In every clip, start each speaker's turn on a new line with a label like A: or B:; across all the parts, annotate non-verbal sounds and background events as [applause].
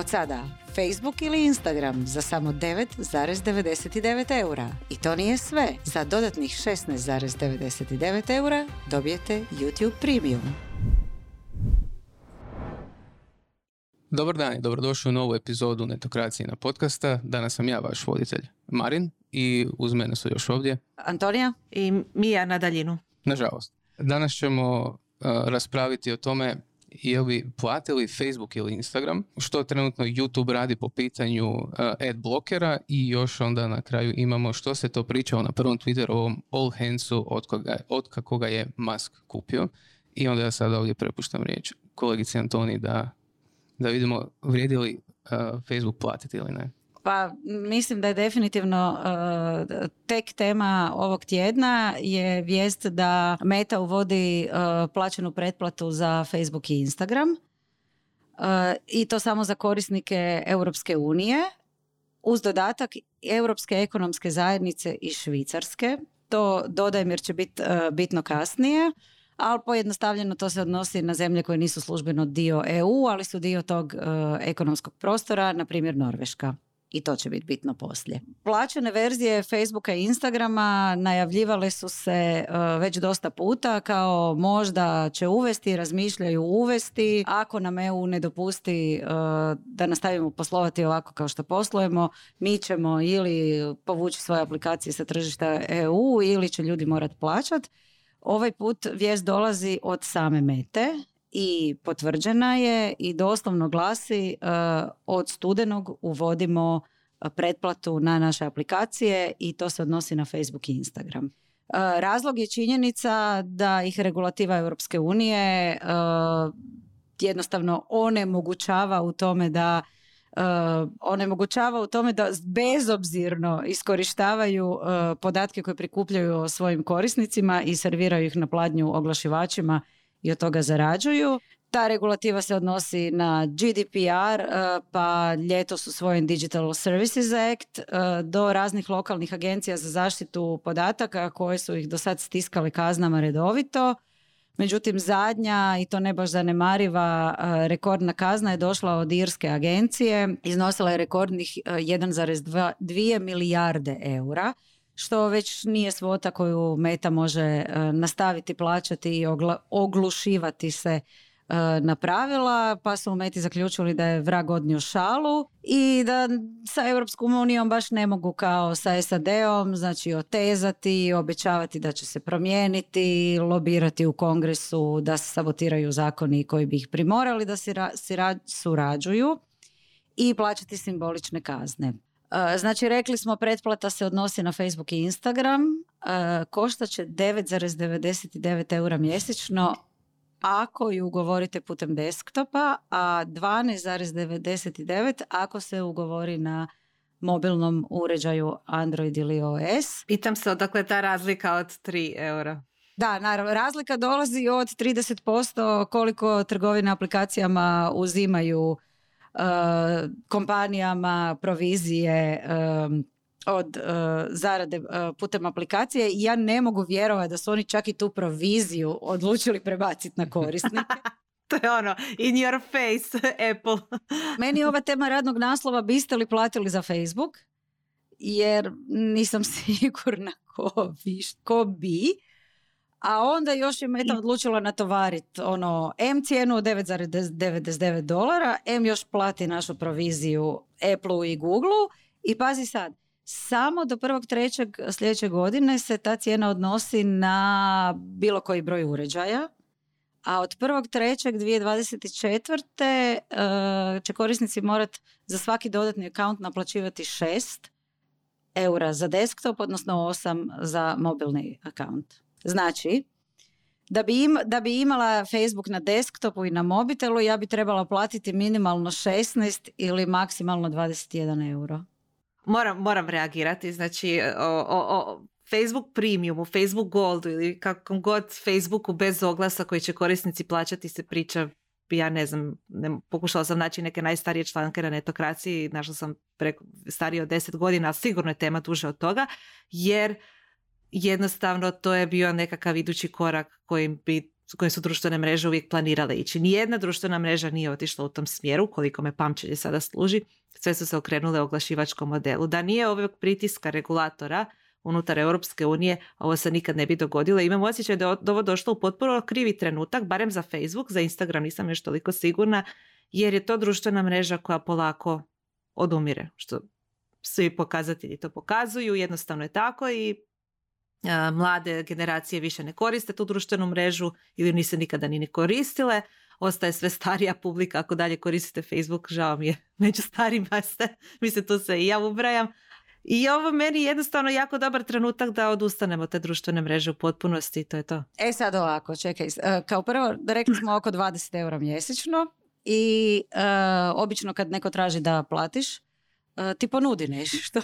A: Od sada Facebook ili Instagram za samo 9,99 eura. I to nije sve. Za dodatnih 16,99 eura dobijete YouTube Premium.
B: Dobar dan i dobrodošli u novu epizodu Netokracije na podcasta. Danas sam ja vaš voditelj Marin i uz mene su još ovdje
A: Antonija?
C: I Mija na daljinu.
B: Nažalost. Danas ćemo uh, raspraviti o tome je li platili Facebook ili Instagram, što trenutno YouTube radi po pitanju uh, ad blokera i još onda na kraju imamo što se to pričao na prvom Twitteru ovom All Handsu od, koga, od kako ga je Musk kupio. I onda ja sada ovdje prepuštam riječ kolegici Antoni da, da vidimo vrijedi li uh, Facebook platiti ili ne.
A: Pa mislim da je definitivno uh, tek tema ovog tjedna je vijest da Meta uvodi uh, plaćenu pretplatu za Facebook i Instagram uh, i to samo za korisnike Europske unije uz dodatak Europske ekonomske zajednice i Švicarske. To dodajem jer će biti bitno kasnije ali pojednostavljeno to se odnosi na zemlje koje nisu službeno dio EU, ali su dio tog ekonomskog prostora, na primjer Norveška i to će biti bitno poslije. Plaćene verzije Facebooka i Instagrama najavljivale su se uh, već dosta puta kao možda će uvesti, razmišljaju uvesti. Ako nam EU ne dopusti uh, da nastavimo poslovati ovako kao što poslujemo, mi ćemo ili povući svoje aplikacije sa tržišta EU ili će ljudi morati plaćati. Ovaj put vijest dolazi od same Mete i potvrđena je i doslovno glasi uh, od studenog uvodimo uh, pretplatu na naše aplikacije i to se odnosi na Facebook i Instagram. Uh, razlog je činjenica da ih regulativa Europske unije jednostavno onemogućava u tome da onemogućava u tome da bezobzirno iskorištavaju podatke koje prikupljaju o svojim korisnicima i serviraju ih na pladnju oglašivačima i od toga zarađuju. Ta regulativa se odnosi na GDPR, eh, pa ljetos usvojen Digital Services Act, eh, do raznih lokalnih agencija za zaštitu podataka koje su ih do sad stiskali kaznama redovito. Međutim, zadnja i to ne baš zanemariva eh, rekordna kazna je došla od irske agencije. Iznosila je rekordnih 1,2 milijarde eura što već nije svota koju Meta može e, nastaviti plaćati i oglušivati se e, na pravila, pa su u Meti zaključili da je vrag odnio šalu i da sa Europskom unijom baš ne mogu kao sa SAD-om, znači otezati, obećavati da će se promijeniti, lobirati u kongresu da se sabotiraju zakoni koji bi ih primorali da si, surađuju i plaćati simbolične kazne. E, znači, rekli smo, pretplata se odnosi na Facebook i Instagram. E, košta će 9,99 eura mjesečno ako ju ugovorite putem desktopa, a 12,99 ako se ugovori na mobilnom uređaju Android ili OS.
C: Pitam se odakle ta razlika od 3 eura.
A: Da, naravno, razlika dolazi od 30% koliko trgovine aplikacijama uzimaju Eh, kompanijama provizije eh, od uh, zarade uh, putem aplikacije i ja ne mogu vjerovati da su oni čak i tu proviziju odlučili prebaciti na korisnike. [laughs]
C: to je ono, in your face, [laughs] Apple.
A: Meni ova tema radnog naslova biste li platili za Facebook? Jer nisam [laughs] sigurna ko, ko bi a onda još je Meta odlučila natovariti ono M cijenu od 9,99 dolara, M još plati našu proviziju Apple i Google i pazi sad, samo do prvog trećeg sljedeće godine se ta cijena odnosi na bilo koji broj uređaja, a od prvog trećeg 2024. Uh, će korisnici morati za svaki dodatni akaunt naplaćivati 6 eura za desktop, odnosno 8 za mobilni akaunt. Znači, da bi, da bi imala Facebook na desktopu i na mobitelu, ja bi trebala platiti minimalno 16 ili maksimalno 21 euro.
C: Moram, moram reagirati, znači o, o, Facebook Premiumu, Facebook Goldu ili kakvom god Facebooku bez oglasa koji će korisnici plaćati se priča ja ne znam, ne, pokušala sam naći neke najstarije članke na netokraciji, našla sam preko, starije od 10 godina, ali sigurno je tema duže od toga, jer jednostavno to je bio nekakav idući korak kojim bi koje su društvene mreže uvijek planirale ići. Nijedna društvena mreža nije otišla u tom smjeru, koliko me pamćenje sada služi, sve su se okrenule oglašivačkom modelu. Da nije ovog pritiska regulatora unutar Europske unije, ovo se nikad ne bi dogodilo. Imam osjećaj da je ovo došlo u potpuno krivi trenutak, barem za Facebook, za Instagram nisam još toliko sigurna, jer je to društvena mreža koja polako odumire, što svi pokazatelji to pokazuju, jednostavno je tako i mlade generacije više ne koriste tu društvenu mrežu ili nisu nikada ni ne koristile. Ostaje sve starija publika ako dalje koristite Facebook, žao mi je, [laughs] među starima ste, mislim tu se i ja ubrajam. I ovo meni jednostavno jako dobar trenutak da odustanemo te društvene mreže u potpunosti i to je to.
A: E sad ovako, čekaj, e, kao prvo rekli smo oko 20 eura mjesečno i uh, obično kad neko traži da platiš, ti ponudi nešto.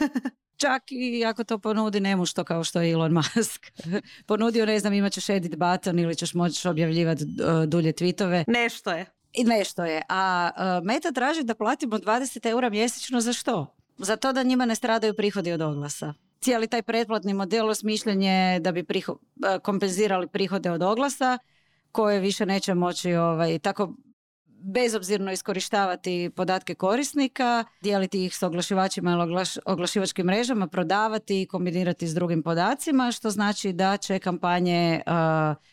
A: [laughs] Čak i ako to ponudi nemu što kao što je Elon Musk. [laughs] Ponudio, ne znam, imat ćeš edit button ili ćeš moći objavljivati uh, dulje tweetove.
C: Nešto je.
A: I nešto je. A Meta traži da platimo 20 eura mjesečno za što? Za to da njima ne stradaju prihodi od oglasa. Cijeli taj pretplatni model osmišljen da bi kompenzirali prihode od oglasa koje više neće moći ovaj, tako bezobzirno iskorištavati podatke korisnika, dijeliti ih s oglašivačima ili oglašivačkim mrežama, prodavati i kombinirati s drugim podacima, što znači da će kampanje,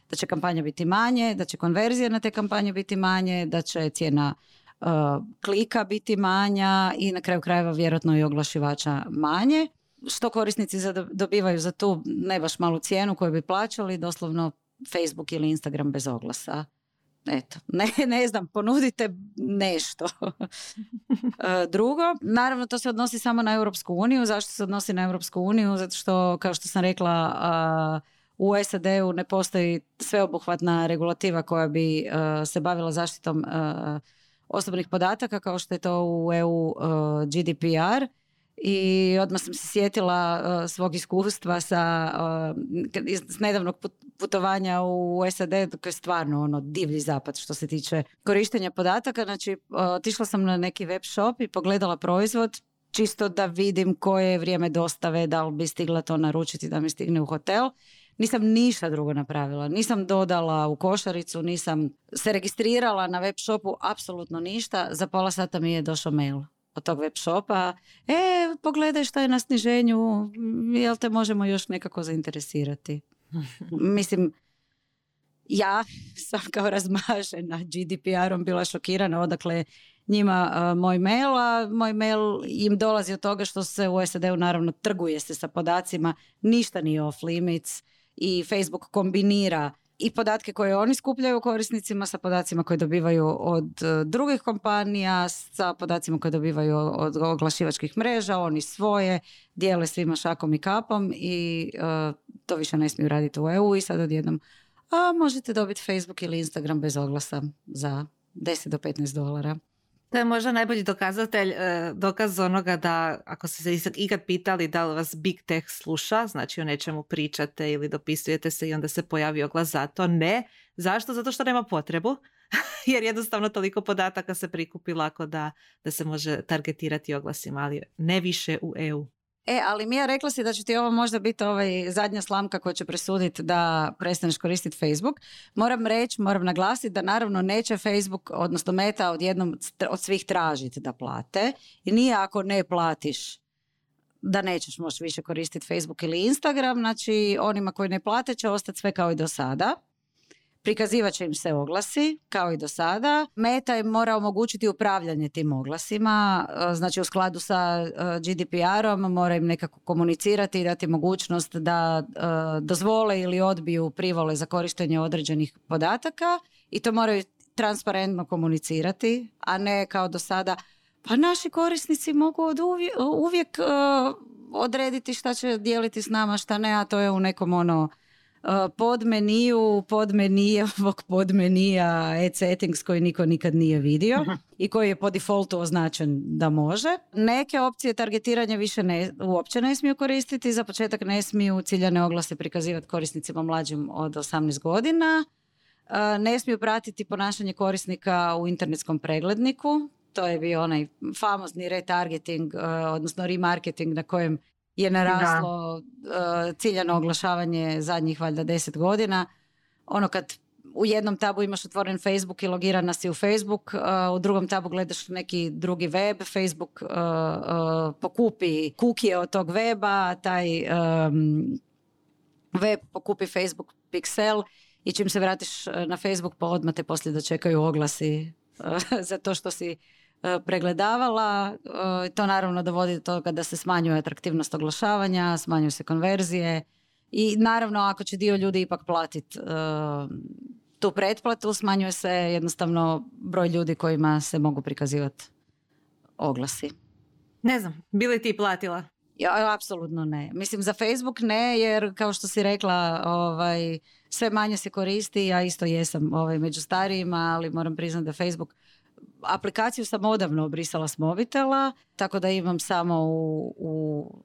A: da će kampanja biti manje, da će konverzija na te kampanje biti manje, da će cijena klika biti manja i na kraju krajeva vjerojatno i oglašivača manje. Što korisnici dobivaju za tu ne baš malu cijenu koju bi plaćali, doslovno Facebook ili Instagram bez oglasa eto, [laughs] ne, ne znam, ponudite nešto. [laughs] E, drugo, naravno to se odnosi samo na Europsku uniju. Zašto se odnosi na Europsku uniju? Zato što, kao što sam rekla, u SAD-u ne postoji sveobuhvatna regulativa koja bi e, se bavila zaštitom e, osobnih podataka kao što je to u EU GDPR i odmah sam se sjetila svog iskustva sa s nedavnog putovanja u SAD koji je stvarno ono divlji zapad što se tiče korištenja podataka. Znači, otišla sam na neki web shop i pogledala proizvod čisto da vidim koje je vrijeme dostave, da li bi stigla to naručiti da mi stigne u hotel. Nisam ništa drugo napravila. Nisam dodala u košaricu, nisam se registrirala na web shopu, apsolutno ništa. Za pola sata mi je došao mail od tog web shopa, e, pogledaj šta je na sniženju, jel te možemo još nekako zainteresirati. [laughs] Mislim, ja sam kao razmažena GDPR-om bila šokirana odakle njima moj mail, a moj mail im dolazi od toga što se u SAD-u naravno trguje se sa podacima, ništa nije off limits i Facebook kombinira i podatke koje oni skupljaju korisnicima sa podacima koje dobivaju od e, drugih kompanija, sa podacima koje dobivaju od oglašivačkih mreža, oni svoje dijele svima šakom i kapom i e, to više ne smiju raditi u EU i sad odjednom a možete dobiti Facebook ili Instagram bez oglasa za 10 do 15 dolara.
C: To je možda najbolji dokazatelj, e, dokaz onoga da ako ste se ikad pitali da li vas Big Tech sluša, znači o nečemu pričate ili dopisujete se i onda se pojavi oglas za to, ne. Zašto? Zato što nema potrebu, [laughs] jer jednostavno toliko podataka se prikupi lako da, da se može targetirati oglasima, ali ne više u EU.
A: E, ali Mija rekla si da će ti ovo možda biti ovaj zadnja slamka koja će presuditi da prestaneš koristiti Facebook. Moram reći, moram naglasiti da naravno neće Facebook, odnosno Meta odjednom od svih tražiti da plate. I nije ako ne platiš da nećeš moći više koristiti Facebook ili Instagram, znači onima koji ne plate će ostati sve kao i do sada. Prikazivat će im se oglasi, kao i do sada. Meta im mora omogućiti upravljanje tim oglasima, e, znači u skladu sa e, GDPR-om mora im nekako komunicirati i dati mogućnost da e, dozvole ili odbiju privole za korištenje određenih podataka i to moraju transparentno komunicirati, a ne kao do sada pa naši korisnici mogu od uvijek, uvijek odrediti šta će dijeliti s nama, šta ne, a to je u nekom ono podmeniju, podmenijevog [laughs] podmenija e-settings koji niko nikad nije vidio i koji je po defaultu označen da može. Neke opcije targetiranja više ne, uopće ne smiju koristiti. Za početak ne smiju ciljane oglase prikazivati korisnicima mlađim od 18 godina. Ne smiju pratiti ponašanje korisnika u internetskom pregledniku. To je bio onaj famozni retargeting, odnosno remarketing na kojem je naraslo uh, ciljano oglašavanje zadnjih valjda deset godina. Ono kad u jednom tabu imaš otvoren Facebook i logirana si u Facebook, u drugom tabu gledaš neki drugi web, Facebook pokupi kukije od tog weba, taj web pokupi Facebook pixel i čim se vratiš na Facebook pa odmah te poslije dočekaju oglasi [laughs] za to što si pregledavala. To naravno dovodi do toga da se smanjuje atraktivnost oglašavanja, smanjuju se konverzije i naravno ako će dio ljudi ipak platiti tu pretplatu, smanjuje se jednostavno broj ljudi kojima se mogu prikazivati oglasi.
C: Ne znam, bi li ti platila?
A: Ja, apsolutno ne. Mislim, za Facebook ne, jer kao što si rekla, ovaj, sve manje se koristi, ja isto jesam ovaj, među starijima, ali moram priznati da Facebook aplikaciju sam odavno obrisala s mobitela, tako da imam samo u, u,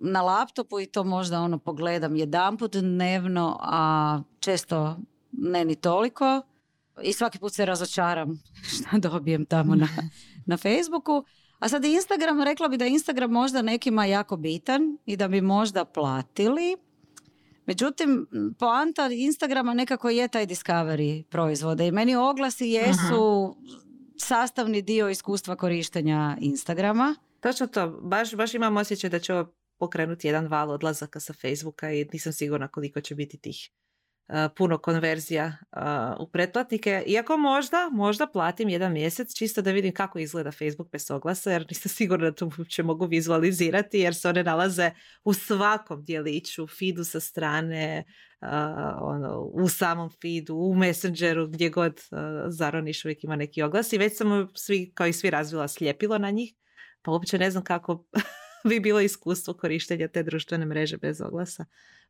A: na laptopu i to možda ono pogledam jedanput dnevno, a često ne ni toliko. I svaki put se razočaram [laughs] što dobijem tamo na, [laughs] na Facebooku. A sad Instagram, rekla bi da Instagram možda nekima jako bitan i da bi možda platili. Međutim, poanta Instagrama nekako je taj discovery proizvoda i meni oglasi jesu sastavni dio iskustva korištenja Instagrama.
C: Točno to, baš, baš imam osjećaj da će ovo pokrenuti jedan val odlazaka sa Facebooka i nisam sigurna koliko će biti tih puno konverzija u pretplatnike. Iako možda, možda platim jedan mjesec čisto da vidim kako izgleda Facebook bez oglasa jer nisam sigurna da to uopće mogu vizualizirati jer se one nalaze u svakom dijeliću, feedu sa strane, ono, u samom feedu, u messengeru, gdje god zaroniš uvijek ima neki oglas i već sam svi, kao i svi razvila sljepilo na njih pa uopće ne znam kako [laughs] bi bilo iskustvo korištenja te društvene mreže bez oglasa.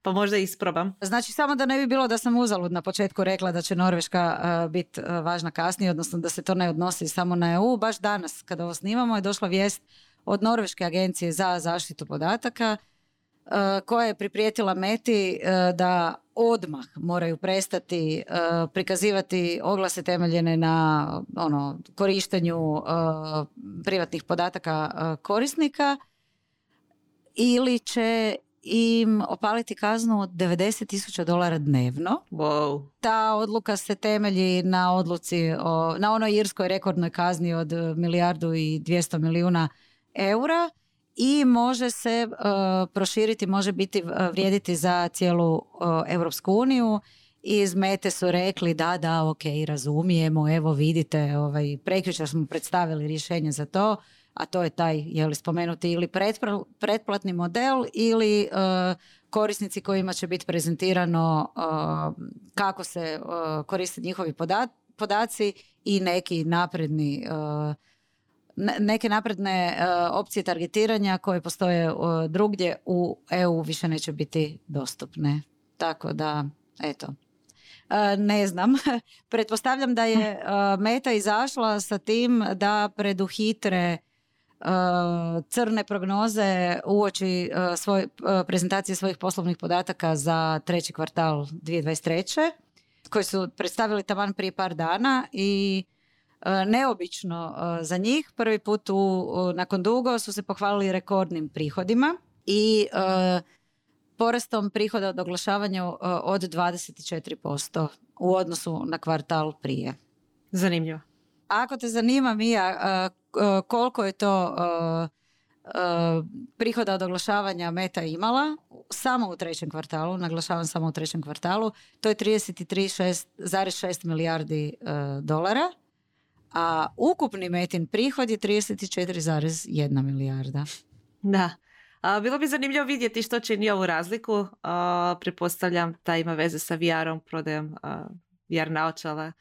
C: Pa možda isprobam.
A: Znači samo da ne bi bilo da sam uzalud na početku rekla da će Norveška uh, biti uh, važna kasnije, odnosno da se to ne odnosi samo na EU. Baš danas kada ovo snimamo je došla vijest od Norveške agencije za zaštitu podataka uh, koja je priprijetila Meti da odmah moraju prestati prikazivati oglase temeljene na ono, korištenju privatnih podataka korisnika ili će im opaliti kaznu od 90 tisuća dolara dnevno.
C: Wow.
A: Ta odluka se temelji na odluci, o, na onoj irskoj rekordnoj kazni od milijardu i 200 milijuna eura i može se uh, proširiti, može biti uh, vrijediti za cijelu uh, Europsku uniju. Iz Mete su rekli da, da, ok, razumijemo, evo vidite, ovaj, prekjučer smo predstavili rješenje za to a to je taj je li spomenuti ili pretplatni model ili e, korisnici kojima će biti prezentirano e, kako se uh, koriste njihovi podaci i neki napredni neke napredne opcije targetiranja koje postoje drugdje u EU više neće biti dostupne. Tako da, eto, ne znam. [laughs] Pretpostavljam da je Meta izašla sa tim da preduhitre crne prognoze uoči uh, svoj, prezentacije svojih poslovnih podataka za treći kvartal 2023. koji su predstavili taman prije par dana i neobično za njih. Prvi put u, nakon dugo su se pohvalili rekordnim prihodima i porastom prihoda od oglašavanja od 24% u odnosu na kvartal prije.
C: Zanimljivo.
A: Ako te zanima, Mija, koliko je to prihoda od oglašavanja Meta imala samo u trećem kvartalu, naglašavam samo u trećem kvartalu, to je 33,6 milijardi dolara, a ukupni Metin prihod je 34,1 milijarda.
C: Da. A, bilo bi zanimljivo vidjeti što čini ovu razliku. A, prepostavljam da ima veze sa VR-om, prodajom VR naočala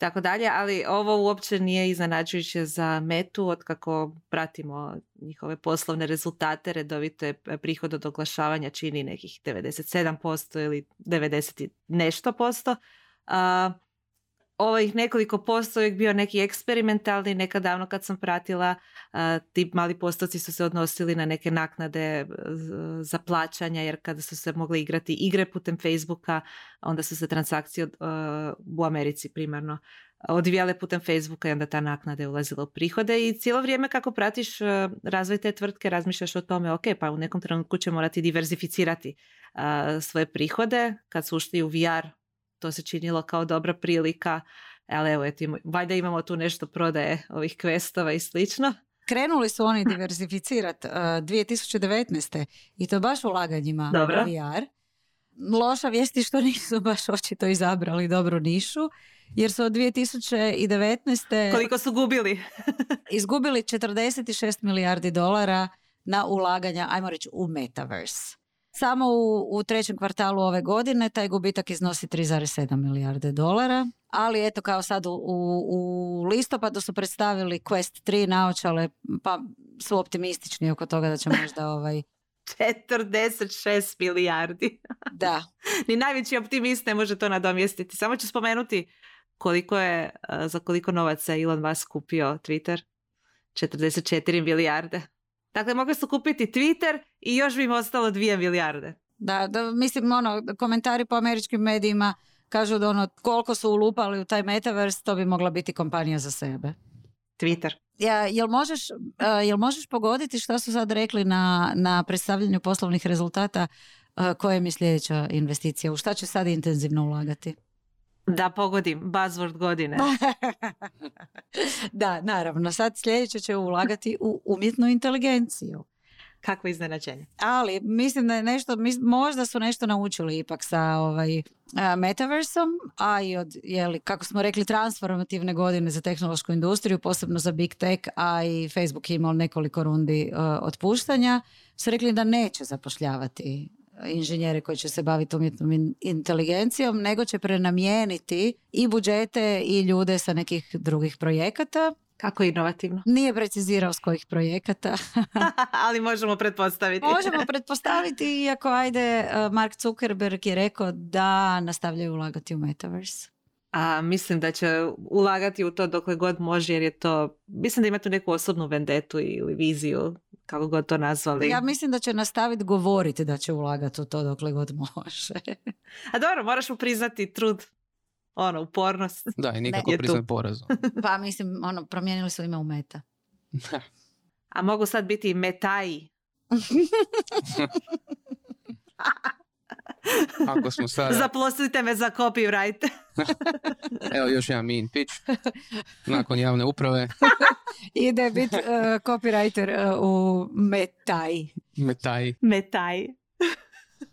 C: tako dalje, ali ovo uopće nije iznenađujuće za metu od kako pratimo njihove poslovne rezultate, redovito je prihod od oglašavanja čini nekih 97% ili 90 nešto posto. A, ovih nekoliko posto je bio neki eksperimentalni, nekad davno kad sam pratila, ti mali postoci su se odnosili na neke naknade za plaćanja, jer kada su se mogli igrati igre putem Facebooka, onda su se transakcije u Americi primarno odvijale putem Facebooka i onda ta naknada je ulazila u prihode. I cijelo vrijeme kako pratiš razvoj te tvrtke razmišljaš o tome ok, pa u nekom trenutku će morati diverzificirati svoje prihode. Kad su ušli u VR to se činilo kao dobra prilika, ali evo, eti, valjda imamo tu nešto prodaje ovih questova i slično.
A: Krenuli su oni [laughs] diversificirati uh, 2019. i to baš ulaganjima
C: Dobro.
A: u VR. Loša vijest je što nisu baš očito izabrali dobru nišu, jer su od 2019.
C: Koliko su gubili? [laughs]
A: izgubili 46 milijardi dolara na ulaganja, ajmo reći, u Metaverse. Samo u, u trećem kvartalu ove godine taj gubitak iznosi 3,7 milijarde dolara, ali eto kao sad u, u, listopadu su predstavili Quest 3 naočale, pa su optimistični oko toga da će [laughs] možda ovaj,
C: 46 milijardi. [laughs]
A: da,
C: Ni najveći optimist ne može to nadomjestiti. Samo ću spomenuti koliko je, eh, za koliko novaca Elon Musk kupio Twitter. 44 milijarde. Dakle, mogli su kupiti Twitter i još bi im ostalo 2 milijarde.
A: da, da, mislim, ono, komentari po američkim medijima kažu da ono, koliko su ulupali u taj Metaverse, to bi mogla biti kompanija za sebe.
C: Twitter.
A: Ja, jel, možeš, uh, jel možeš pogoditi što su sad rekli na, na predstavljanju poslovnih rezultata uh, koja je sljedeća investicija? U šta će sad intenzivno ulagati?
C: Da pogodim, buzzword godine. [laughs]
A: da, naravno. Sad sljedeće će ulagati u umjetnu inteligenciju.
C: Kakvo iznenađenje.
A: Ali mislim da je nešto, možda su nešto naučili ipak sa ovaj, metaversom, a i od, jeli, kako smo rekli, transformativne godine za tehnološku industriju, posebno za big tech, a i Facebook je imao nekoliko rundi a, otpuštanja, su rekli da neće zapošljavati inženjere koji će se baviti umjetnom in- inteligencijom, nego će prenamijeniti i budžete i ljude sa nekih drugih projekata.
C: Kako inovativno.
A: Nije precizirao s kojih projekata, [laughs] [laughs]
C: Ali možemo pretpostaviti.
A: Možemo [laughs] pretpostaviti, iako ajde, uh, Mark Zuckerberg je rekao da nastavljaju ulagati u Metaverse.
C: A mislim da će ulagati u to dokle god može jer je to, mislim da ima tu neku osobnu vendetu ili viziju, kako god to nazvali.
A: Ja mislim da će nastaviti govoriti da će ulagati u to dokle god može.
C: A dobro, moraš mu priznati trud, ono, upornost.
B: Da, i nikako
C: je tu.
B: priznat porazu. [laughs]
A: pa mislim, ono, promijenili su ime u Meta.
C: A mogu sad biti metaji. [laughs] [laughs]
B: Ako smo sada,
C: Zaposlite me za copyright. [laughs]
B: evo još jedan mean pitch, nakon javne uprave, [laughs]
A: Ide biti uh, copywriter uh, u Metaj.
B: metaj.
C: Metaj.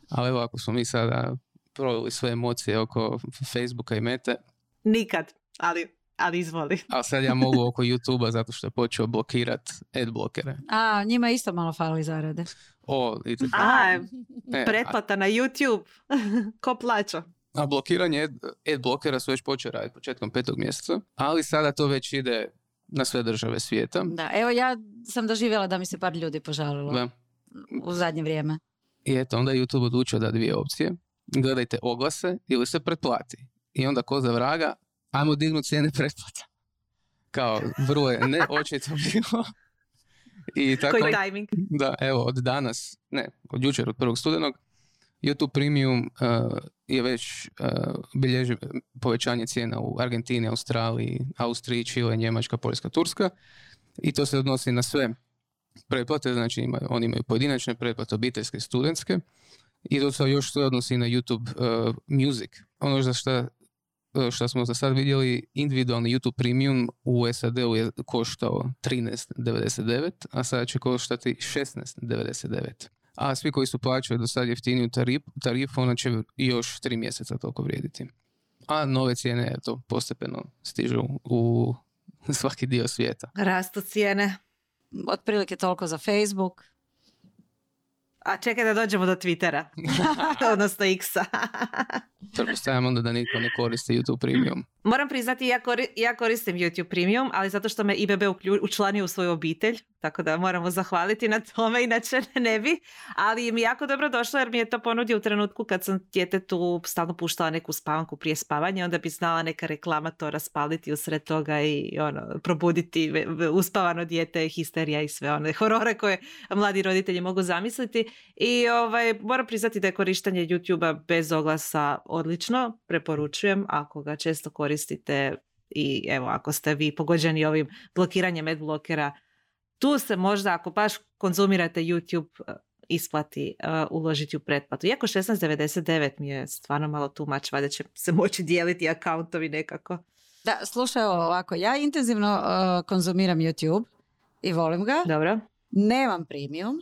B: Ali evo ako smo mi sada proveli sve emocije oko Facebooka i Mete,
C: Nikad, ali, ali izvoli. [laughs]
B: ali sad ja mogu oko YouTube-a zato što je počeo blokirat ad blokere.
A: A, njima isto malo fali zarade.
B: O, i
C: A,
B: e,
C: pretplata na YouTube. [laughs] Ko plaća?
B: a, a blokiranje ad, ad blokera su već počeli raditi početkom petog mjeseca, ali sada to već ide na sve države svijeta.
A: Da, evo ja sam doživjela da mi se par ljudi požalilo
B: Da.
A: u zadnje vrijeme.
B: I eto, onda je YouTube odlučio da dvije opcije. Gledajte oglase ili se pretplati. I onda ko za vraga, ajmo dignuti cijene pretplata. Kao, vrlo je neočito bilo. I tako,
C: Koji tajming?
B: da, evo, od danas, ne, od jučer, od prvog studenog, YouTube Premium uh, je već uh, bilježi povećanje cijena u Argentini, Australiji, Austriji, Čile, Njemačka, Poljska, Turska. I to se odnosi na sve pretplate, znači imaju, oni imaju pojedinačne pretplate, obiteljske, studentske. I to se još sve odnosi na YouTube uh, Music. Ono za uh, što smo za sad vidjeli, individualni YouTube Premium u SAD-u je koštao 13,99, a sada će koštati 16,99. A svi koji su plaćali do sad jeftiniju tarif- tarifu, ona će još tri mjeseca toliko vrijediti. A nove cijene, eto, postepeno stižu u [laughs] svaki dio svijeta.
C: Rastu cijene.
A: Otprilike toliko za Facebook.
C: A čekaj da dođemo do Twittera. [laughs] Odnosno X-a.
B: Pretpostavljam onda da niko ne koristi YouTube Premium.
C: Moram priznati, ja, kori- ja koristim YouTube Premium, ali zato što me IBB uklju- učlanio u svoju obitelj, tako da moramo zahvaliti na tome, inače ne bi. Ali mi jako dobro došlo jer mi je to ponudio u trenutku kad sam djetetu stalno puštala neku spavanku prije spavanja, onda bi znala neka reklama to raspaliti usred toga i ono, probuditi uspavano dijete, histerija i sve one horore koje mladi roditelji mogu zamisliti. I ovaj, moram priznati da je korištenje YouTube-a bez oglasa odlično, preporučujem ako ga često koristite i evo ako ste vi pogođeni ovim blokiranjem ad blokera, tu se možda ako baš konzumirate YouTube, isplati uh, uložiti u pretplatu. Iako 16.99 mi je stvarno malo tu mač, valjda će se moći dijeliti akauntovi nekako.
A: Da, slušaj ovako, ja intenzivno uh, konzumiram YouTube i volim ga.
C: Dobro.
A: Nemam premium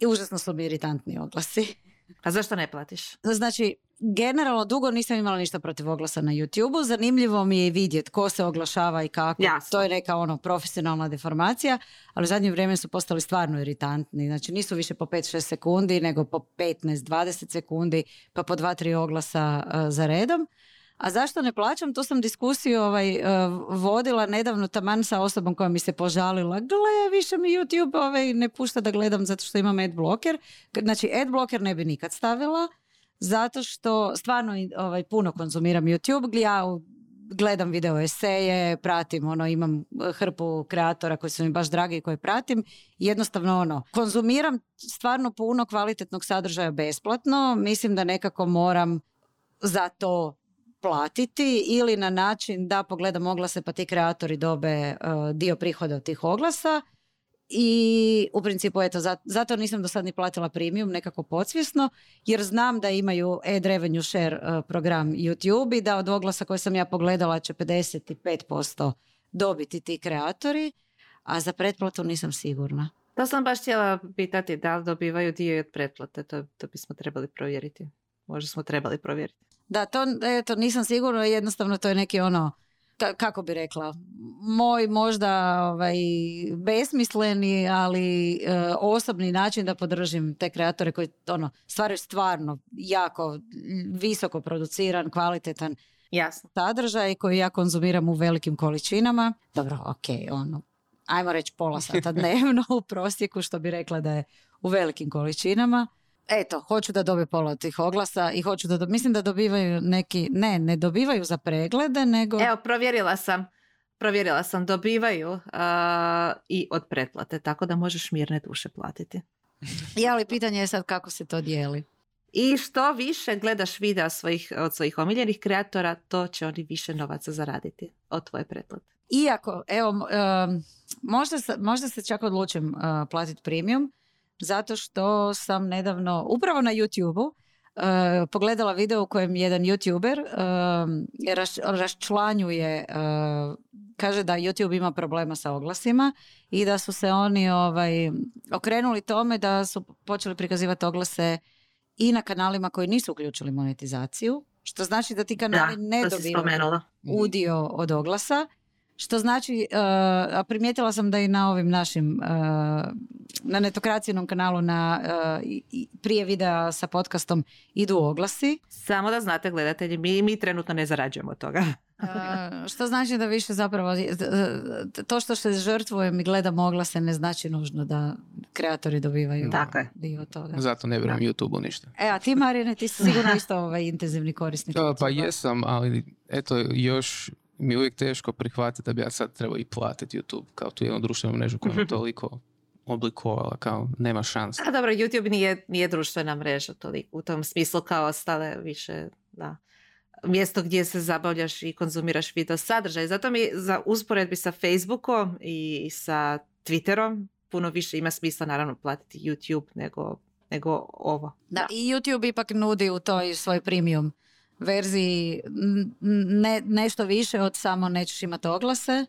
A: i užasno su mi iritantni oglasi.
C: A zašto ne platiš?
A: Znači, generalno dugo nisam imala ništa protiv oglasa na YouTube-u. Zanimljivo mi je vidjeti ko se oglašava i kako.
C: Jasno.
A: To je neka ono profesionalna deformacija, ali u zadnje vrijeme su postali stvarno iritantni. Znači nisu više po 5-6 sekundi, nego po 15-20 sekundi, pa po 2-3 oglasa uh, za redom. A zašto ne plaćam? Tu sam diskusiju ovaj, uh, vodila nedavno taman sa osobom koja mi se požalila. Gle, više mi YouTube ovaj, ne pušta da gledam zato što imam adblocker. Znači, adblocker ne bi nikad stavila zato što stvarno ovaj, puno konzumiram YouTube. Ja gledam video eseje, pratim, ono, imam hrpu kreatora koji su mi baš dragi i koje pratim. Jednostavno, ono, konzumiram stvarno puno kvalitetnog sadržaja besplatno. Mislim da nekako moram za to platiti ili na način da pogledam oglase pa ti kreatori dobe uh, dio prihoda od tih oglasa i u principu eto zato nisam do sad ni platila premium nekako podsvjesno jer znam da imaju ad revenue share uh, program YouTube i da od oglasa koje sam ja pogledala će 55% dobiti ti kreatori a za pretplatu nisam sigurna.
C: To sam baš htjela pitati da li dobivaju dio od pretplate, to, to bismo trebali provjeriti. Možda smo trebali provjeriti.
A: Da, to eto, nisam sigurna, jednostavno to je neki ono, kako bi rekla, moj možda ovaj, besmisleni, ali e, osobni način da podržim te kreatore koji ono, stvaraju stvarno jako visoko produciran, kvalitetan
C: Jasno.
A: sadržaj koji ja konzumiram u velikim količinama. Dobro, ok, ono, ajmo reći pola sata [laughs] dnevno u prosjeku, što bi rekla da je u velikim količinama eto, hoću da dobije pola tih oglasa i hoću da, do... mislim da dobivaju neki, ne, ne dobivaju za preglede, nego...
C: Evo, provjerila sam, provjerila sam, dobivaju i od pretplate, tako da možeš mirne duše platiti. [laughs]
A: ja, ali pitanje je sad kako se to dijeli.
C: I što više gledaš videa svojih, od svojih omiljenih kreatora, to će oni više novaca zaraditi od tvoje pretplate.
A: Iako, evo, možda, možda se čak odlučim uh, platiti premium, zato što sam nedavno, upravo na YouTube-u, Uh, pogledala video u kojem jedan youtuber uh, raš, raščlanjuje uh, kaže da YouTube ima problema sa oglasima i da su se oni ovaj, okrenuli tome da su počeli prikazivati oglase i na kanalima koji nisu uključili monetizaciju što znači da ti kanali ne dobivaju udio od oglasa što znači, uh, a primijetila sam da i na ovim našim, uh, na netokracijnom kanalu na uh, prije videa sa podcastom idu oglasi.
C: Samo da znate gledatelji, mi, mi trenutno ne zarađujemo od toga.
A: što znači da više zapravo, to što se žrtvujem i gledam oglase ne znači nužno da kreatori dobivaju
C: Tako
A: dio toga.
B: Zato ne vjerujem YouTube-u ništa.
A: E, a ti Marine, ti si sigurno isto ovaj intenzivni korisnik.
B: Pa jesam, ali eto još mi je uvijek teško prihvatiti da bi ja sad trebao i platiti YouTube kao tu jednu društvenu mrežu koja [laughs] je toliko oblikovala, kao nema šanse.
C: A dobro, YouTube nije, nije društvena mreža toliko, u tom smislu kao ostale više, da mjesto gdje se zabavljaš i konzumiraš video sadržaj. Zato mi za usporedbi sa Facebookom i sa Twitterom puno više ima smisla naravno platiti YouTube nego, nego ovo.
A: Da, da, i YouTube ipak nudi u toj svoj premium verziji ne, nešto više od samo nećeš imati oglase.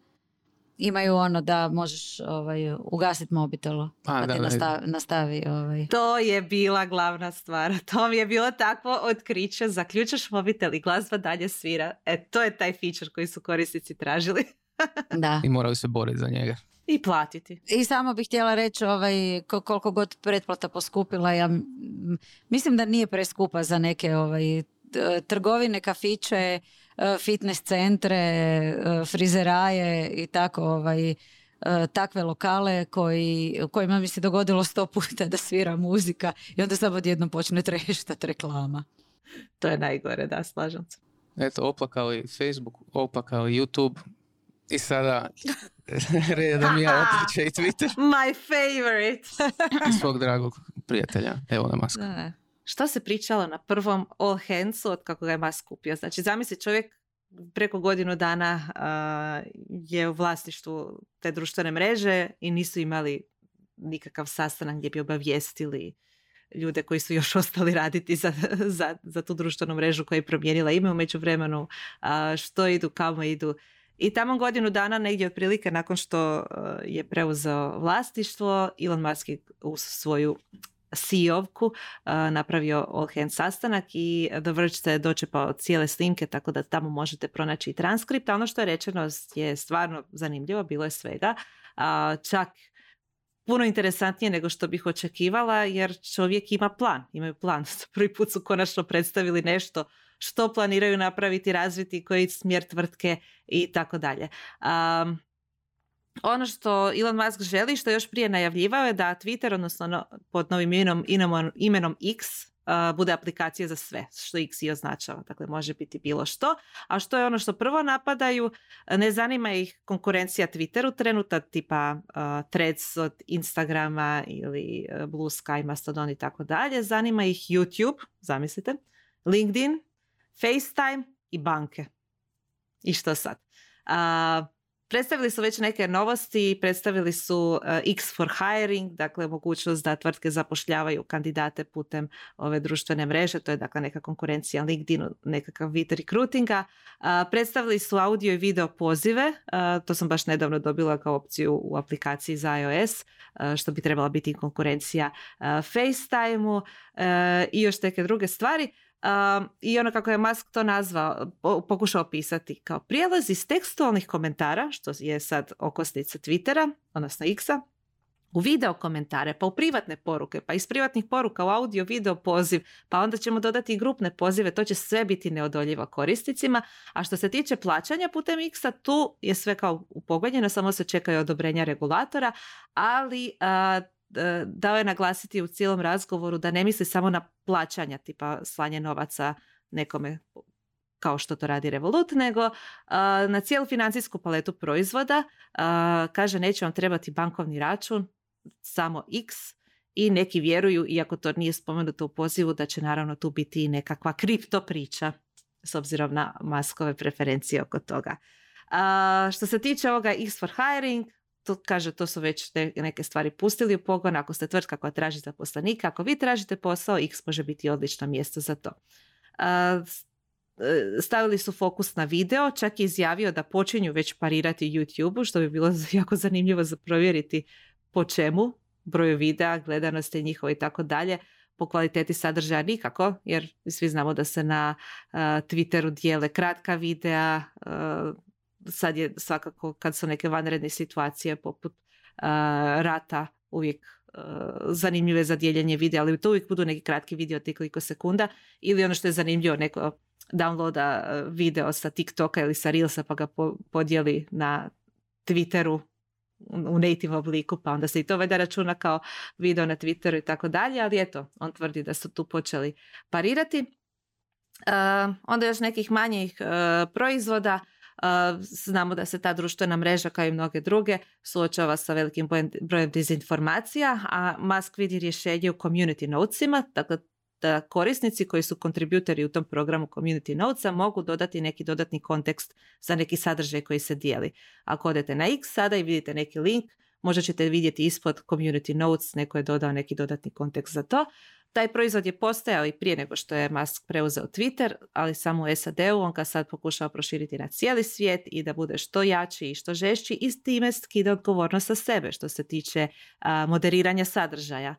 A: Imaju ono da možeš ovaj, ugasiti mobitel pa, da, ti nastavi, nastavi ovaj.
C: To je bila glavna stvar. [laughs] To mi je bilo takvo otkriće. Zaključaš mobitel i glazba dalje svira. E, to je taj feature koji su korisnici tražili. [laughs]
A: da.
B: I morali se boriti za njega.
C: I platiti.
A: I samo bih htjela reći ovaj, koliko god pretplata poskupila. Ja mislim da nije preskupa za neke ovaj, trgovine, kafiće, e, fitness centre, e, frizeraje i tako ovaj, e, takve lokale koji, kojima mi se dogodilo sto puta da svira muzika i onda samo odjedno počne treštat reklama.
C: To je najgore, da, slažem se.
B: Eto, oplakali Facebook, oplakali YouTube i sada [laughs] redom ja otliče i Twitter. [laughs]
C: My favorite.
B: Svog dragog prijatelja, evo na masku.
C: Što se pričalo na prvom All Handsu od kako ga je Musk kupio? Znači, zamisli čovjek preko godinu dana je u vlasništvu te društvene mreže i nisu imali nikakav sastanak gdje bi obavijestili ljude koji su još [laughs] ostali raditi za, za, za tu društvenu mrežu koja je promijenila ime u međuvremenu, što idu, kamo idu. I tamo godinu dana, negdje otprilike nakon što je preuzeo vlastištvo, Elon Musk je u svoju CEO-vku napravio all hands sastanak i The Verge se dočepao cijele snimke tako da tamo možete pronaći transkript. A ono što je rečeno je stvarno zanimljivo, bilo je svega. čak puno interesantnije nego što bih očekivala jer čovjek ima plan, imaju plan. [laughs] Prvi put su konačno predstavili nešto što planiraju napraviti, razviti, koji smjer tvrtke i tako dalje. Ono što Elon Musk želi, što je još prije najavljivao je da Twitter, odnosno pod novim imenom, imenom X, bude aplikacija za sve, što X i označava. Dakle, može biti bilo što. A što je ono što prvo napadaju, ne zanima ih konkurencija Twitteru trenuta, tipa uh, Threads od Instagrama ili Blue Sky, Mastodon i tako dalje. Zanima ih YouTube, zamislite, LinkedIn, FaceTime i banke. I što sad? Uh, Predstavili su već neke novosti, predstavili su uh, X for hiring, dakle mogućnost da tvrtke zapošljavaju kandidate putem ove društvene mreže, to je dakle neka konkurencija LinkedInu, nekakav vid recruitinga. Uh, predstavili su audio i video pozive, uh, to sam baš nedavno dobila kao opciju u aplikaciji za iOS, što bi trebala biti konkurencija FaceTime-u i još neke druge stvari. I ono kako je Musk to nazvao, pokušao opisati kao prijelaz iz tekstualnih komentara, što je sad okosnica Twittera, odnosno X-a, u video komentare, pa u privatne poruke, pa iz privatnih poruka u audio, video poziv, pa onda ćemo dodati i grupne pozive, to će sve biti neodoljivo korisnicima. A što se tiče plaćanja putem X-a, tu je sve kao upogonjeno, samo se čekaju odobrenja regulatora, ali E, dao je naglasiti u cijelom razgovoru da ne misli samo na plaćanja tipa slanje novaca nekome kao što to radi Revolut, nego na cijelu financijsku paletu proizvoda. Kaže neće vam trebati bankovni račun, samo X i neki vjeruju, iako to nije spomenuto u pozivu, da će naravno tu biti i nekakva kripto priča s obzirom na maskove preferencije oko toga. što se tiče ovoga X for hiring, to kaže to su već neke stvari pustili u pogon. Ako ste tvrtka koja traži zaposlenika, ako vi tražite posao, X može biti odlično mjesto za to. E, stavili su fokus na video, čak je izjavio da počinju već parirati YouTube-u, što bi bilo [laughs] jako zanimljivo za provjeriti po čemu, broju videa, gledanosti njihove i tako dalje, po kvaliteti sadržaja nikako, jer svi znamo da se na uh, Twitteru dijele kratka videa, sad je svakako kad su neke vanredne situacije poput rata uvijek zanimljive za dijeljenje videa, ali to uvijek budu neki kratki video od nekoliko sekunda ili ono što je zanimljivo neko downloada video sa TikToka ili sa Reelsa pa ga podijeli na Twitteru u native obliku, pa onda se i to vede računa kao video na Twitteru i tako dalje, ali eto, on tvrdi da su tu počeli parirati. Uh, onda još nekih manjih proizvoda, Znamo da se ta društvena mreža kao i mnoge druge suočava sa velikim brojem dezinformacija, a Musk vidi rješenje u community notesima, dakle da korisnici koji su kontributori u tom programu Community Notesa mogu dodati neki dodatni kontekst za neki sadržaj koji se dijeli. Ako odete na X sada i vidite neki link, možda ćete vidjeti ispod Community Notes, neko je dodao neki dodatni kontekst za to. Taj proizvod je postojao i prije nego što je Musk preuzeo Twitter, ali samo u SAD-u on ga sad pokušava proširiti na cijeli svijet i da bude što jači i što žešći i s time skida odgovornost sa sebe što se tiče moderiranja sadržaja.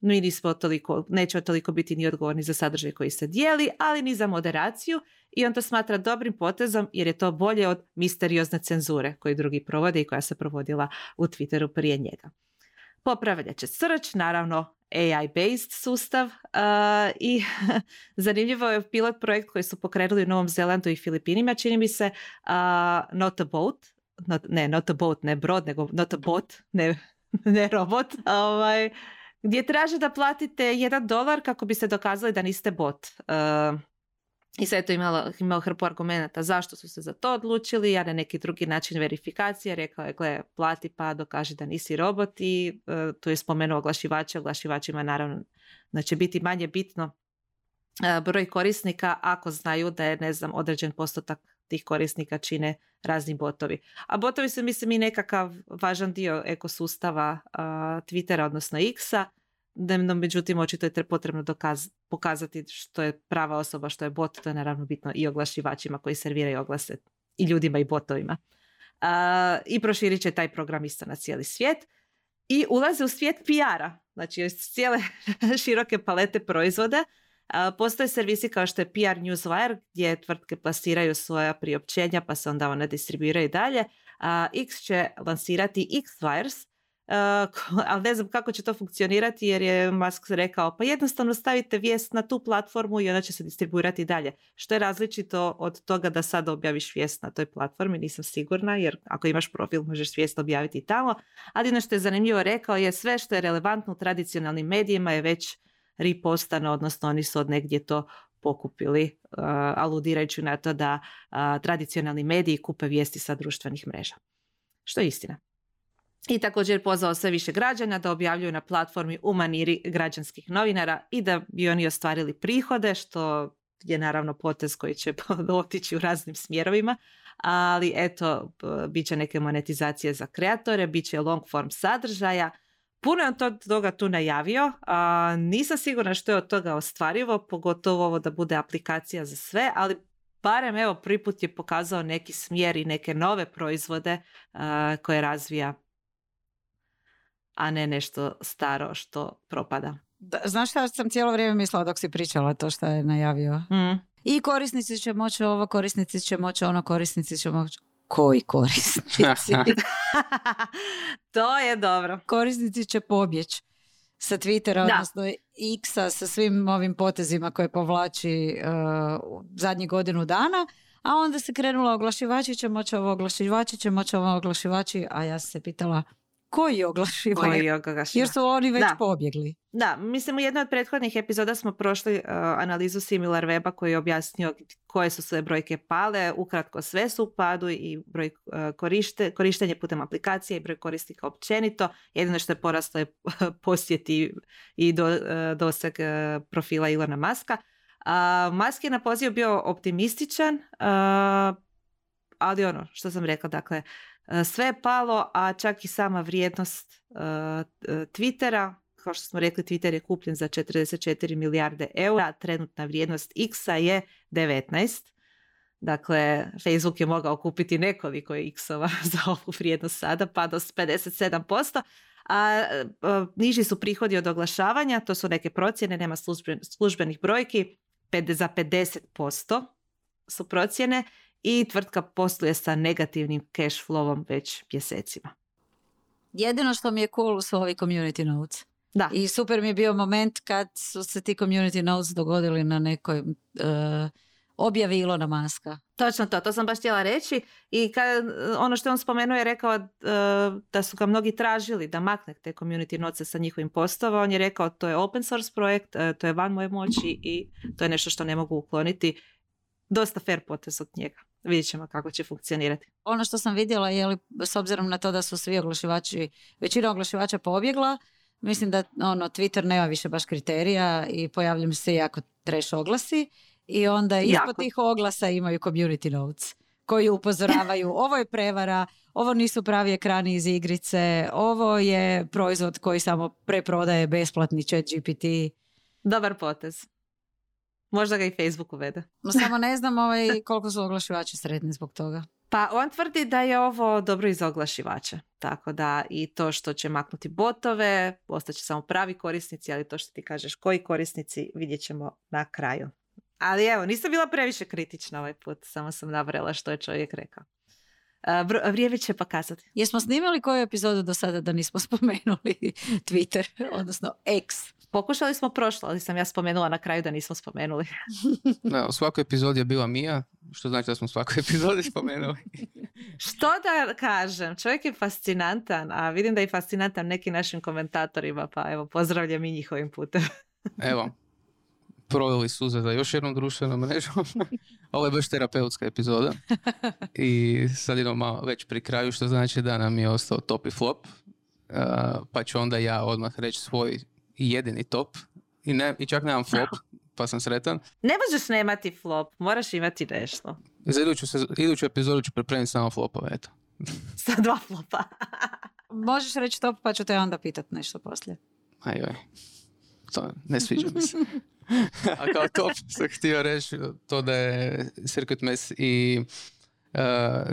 C: No i nismo toliko, nećemo toliko biti ni odgovorni za sadržaj koji se dijeli, ali ni za moderaciju i on to smatra dobrim potezom jer je to bolje od misteriozne cenzure koju drugi provode i koja se provodila u Twitteru prije njega. Popravljat će srč, naravno AI-based sustav i [laughs] zanimljivo je pilot projekt koji su pokrenuli u Novom Zelandu i Filipinima, čini mi se uh, Not a Boat, ne, not a boat, ne brod, nego not a bot, ne, [laughs] ne robot, ovaj, gdje traže da platite jedan dolar kako biste dokazali da niste bot. I sve to imalo, imao hrpu argumenta zašto su se za to odlučili, a na neki drugi način verifikacije. Rekao je, gle, plati pa dokaži da nisi robot i uh, tu je spomenuo oglašivače. Oglašivačima naravno da će biti manje bitno uh, broj korisnika ako znaju da je, ne znam, određen postotak tih korisnika čine razni botovi. A botovi su, mislim, i nekakav važan dio ekosustava uh, Twittera, odnosno X-a no, međutim očito je potrebno dokaz, pokazati što je prava osoba, što je bot, to je naravno bitno i oglašivačima koji serviraju oglase i ljudima i botovima. I proširit će taj program isto na cijeli svijet i ulaze u svijet PR-a, znači iz cijele [laughs] široke palete proizvoda. Postoje servisi kao što je PR Newswire gdje tvrtke plasiraju svoja priopćenja pa se onda one distribuiraju dalje. X će lansirati X-Wires [laughs] ali ne znam kako će to funkcionirati jer je Musk rekao pa jednostavno stavite vijest na tu platformu i ona će se distribuirati dalje. Što je različito od toga da sad objaviš vijest na toj platformi, nisam sigurna jer ako imaš profil možeš vijest objaviti i tamo. Ali ono što je zanimljivo rekao je sve što je relevantno u tradicionalnim medijima je već ripostano, odnosno oni su od negdje to pokupili, aludirajući na to da tradicionalni mediji kupe vijesti sa društvenih mreža. Što je istina. I također pozvao sve više građana da objavljuju na platformi u maniri građanskih novinara i da bi oni ostvarili prihode, što je naravno potez koji će [laughs] otići u raznim smjerovima, ali eto, bit će neke monetizacije za kreatore, bit će long form sadržaja, Puno je od toga tu najavio, a nisam sigurna što je od toga ostvarivo, pogotovo ovo da bude aplikacija za sve, ali barem evo prvi put je pokazao neki smjer i neke nove proizvode koje razvija a ne nešto staro što propada.
A: Da, znaš šta sam cijelo vrijeme mislila dok si pričala to što je najavio?
C: Mm.
A: I korisnici će moći ovo, korisnici će moći ono, korisnici će moći... Koji korisnici? [laughs] [laughs]
C: to je dobro.
A: Korisnici će pobjeći sa Twittera, odnosno X-a, sa svim ovim potezima koje povlači uh, zadnjih godinu dana, a onda se krenula oglašivači će moći ovo, oglašivači će moći ovo, oglašivači, a ja sam se pitala koji oglašivaju? Koji Jer su oni već da. pobjegli.
C: Da, mislim u jednoj od prethodnih epizoda smo prošli uh, analizu Similar Weba koji je objasnio koje su sve brojke pale. Ukratko sve su u padu i broj uh, korište, korištenje putem aplikacije i broj korisnika općenito. Jedino što je poraslo je [laughs] posjeti i do, uh, doseg profila Ilona Maska. Musk je na poziv bio optimističan, ali ono što sam rekla, dakle, E, sve je palo, a čak i sama vrijednost e, Twittera, kao što smo rekli, Twitter je kupljen za 44 milijarde eura, trenutna vrijednost X-a je 19. Dakle, Facebook je mogao kupiti nekoliko X-ova [laughs] za ovu vrijednost sada, pa do 57%. A, e, niži su prihodi od oglašavanja, to su neke procjene, nema službenih brojki, za 50% su procjene i tvrtka posluje sa negativnim cash flowom već mjesecima.
A: Jedino što mi je cool su ovi community notes.
C: Da.
A: I super mi je bio moment kad su se ti community notes dogodili na nekoj uh, objavi Ilona Maska.
C: Točno to, to sam baš htjela reći i kad, ono što on spomenuo je rekao uh, da su ga mnogi tražili da makne te community notes sa njihovim postova. On je rekao to je open source projekt, uh, to je van moje moći i to je nešto što ne mogu ukloniti. Dosta fair potez od njega vidjet ćemo kako će funkcionirati.
A: Ono što sam vidjela je li, s obzirom na to da su svi oglašivači, većina oglašivača pobjegla, mislim da ono, Twitter nema više baš kriterija i pojavljaju se jako treš oglasi i onda ispod tih oglasa imaju community notes koji upozoravaju [laughs] ovo je prevara, ovo nisu pravi ekrani iz igrice, ovo je proizvod koji samo preprodaje besplatni chat GPT.
C: Dobar potez. Možda ga i Facebook uvede.
A: No, samo ne znam ovaj, koliko su oglašivači sretni zbog toga.
C: Pa on tvrdi da je ovo dobro i za oglašivače. Tako da i to što će maknuti botove, ostaće samo pravi korisnici, ali to što ti kažeš koji korisnici vidjet ćemo na kraju. Ali evo, nisam bila previše kritična ovaj put, samo sam nabrala što je čovjek rekao. Vrijeme će pokazati.
A: Jesmo snimali koju epizodu do sada da nismo [laughs] spomenuli Twitter, odnosno X?
C: Pokušali smo prošlo, ali sam ja spomenula na kraju da nismo spomenuli. [laughs]
B: da, u svakoj epizodi je bila Mija, što znači da smo u svakoj epizodi spomenuli. [laughs]
C: što da kažem, čovjek je fascinantan, a vidim da je fascinantan nekim našim komentatorima, pa evo, pozdravljam i njihovim putem. [laughs]
B: evo, proveli suze za još jednom društvenom mrežom. Ovo je baš terapeutska epizoda. I sad idemo malo već pri kraju, što znači da nam je ostao top i flop. Uh, pa ću onda ja odmah reći svoj jedini top. I, ne, i čak nemam flop, pa sam sretan.
C: Ne možeš nemati flop, moraš imati nešto.
B: Za iduću, iduću epizodu ću pripremiti samo flopove, eto. [laughs]
C: Sa dva flopa. [laughs]
A: Možeš reći top, pa ću te onda pitat nešto poslije.
B: Ajoj. to ne sviđa mi se. [laughs] A kao top sam htio reći to da je Circuit Mess i uh,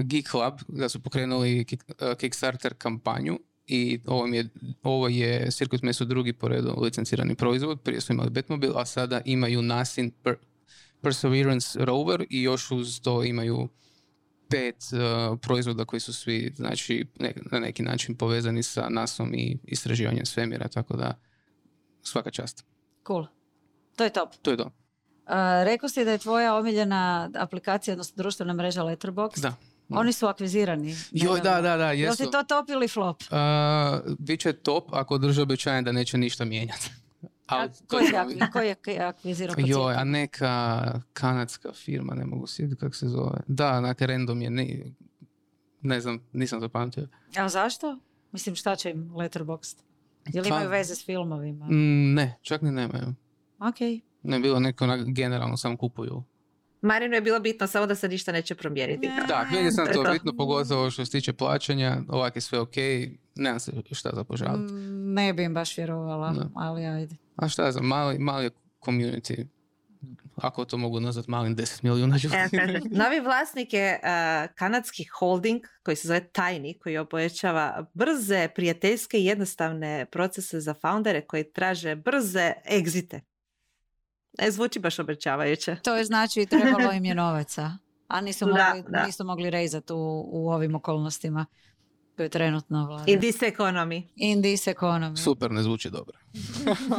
B: Geek Club da su pokrenuli uh, Kickstarter kampanju i ovo, je, ovo je Circuit Mess drugi po redu licencirani proizvod. Prije su imali Batmobile, a sada imaju Nasin per, Perseverance Rover i još uz to imaju pet uh, proizvoda koji su svi znači, na neki način povezani sa nasom i istraživanjem svemira, tako da svaka čast.
A: Cool. To je top.
B: To je to. Uh,
A: rekao si da je tvoja omiljena aplikacija, odnosno društvena mreža Letterboxd.
B: Da.
A: Oni su akvizirani.
B: Joj, da, da, da.
A: Jesu. Jel ti to top ili flop?
B: Uh, Biće top ako drže obećanje da neće ništa mijenjati.
A: A, ko je, ko je akvizirao
B: Joj, a neka kanadska firma, ne mogu sjetiti kako se zove. Da, neka random je, ne, ne znam, nisam zapamtio.
A: A zašto? Mislim, šta će im Letterboxd? Jel pa, imaju veze s filmovima?
B: Mm, ne, čak ni nemaju.
A: Ok.
B: Ne bilo neko generalno samo kupuju.
C: Marinu je bilo bitno samo da se ništa neće promijeniti.
B: Ne. Da, meni sam to, to bitno, pogotovo što se tiče plaćanja, ovak je sve ok, nemam se šta za požaliti.
A: Mm, ne bi im baš vjerovala, ali ajde.
B: A šta znam, mali, mali community ako to mogu nazvati malim 10 milijuna ljudi.
C: E, novi vlasnik je uh, kanadski holding koji se zove Tiny, koji obojećava brze, prijateljske i jednostavne procese za foundere koji traže brze egzite. E, zvuči baš obećavajuće.
A: To je znači trebalo im je novaca, a nisu [laughs] mogli, da, nisu mogli rezati u, u ovim okolnostima koje trenutno vlada.
C: In this economy.
A: In this economy.
B: Super, ne zvuči dobro.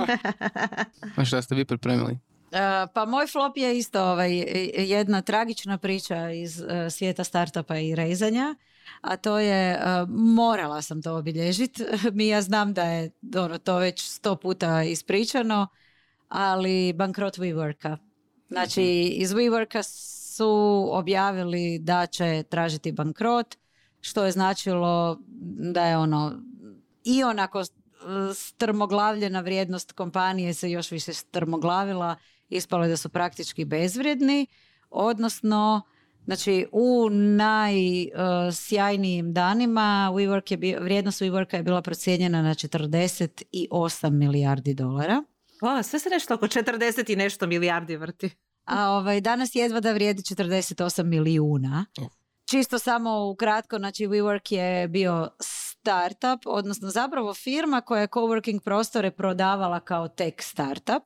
B: [laughs] a šta ste vi pripremili?
A: Uh, pa moj flop je isto ovaj, jedna tragična priča iz uh, svijeta startupa i rezanja, a to je, uh, morala sam to obilježiti, [laughs] mi ja znam da je ono, to već sto puta ispričano, ali bankrot WeWorka. Znači, mhm. iz WeWorka su objavili da će tražiti bankrot, što je značilo da je ono i onako strmoglavljena vrijednost kompanije se još više strmoglavila, ispalo je da su praktički bezvrijedni, odnosno Znači, u najsjajnijim danima WeWork je bio, vrijednost WeWorka je bila procijenjena na 48 milijardi dolara.
C: O, sve se nešto oko 40 i nešto milijardi vrti.
A: A ovaj, danas jedva da vrijedi 48 milijuna. Čisto samo ukratko, znači WeWork je bio startup, odnosno zapravo firma koja je coworking prostore prodavala kao tech startup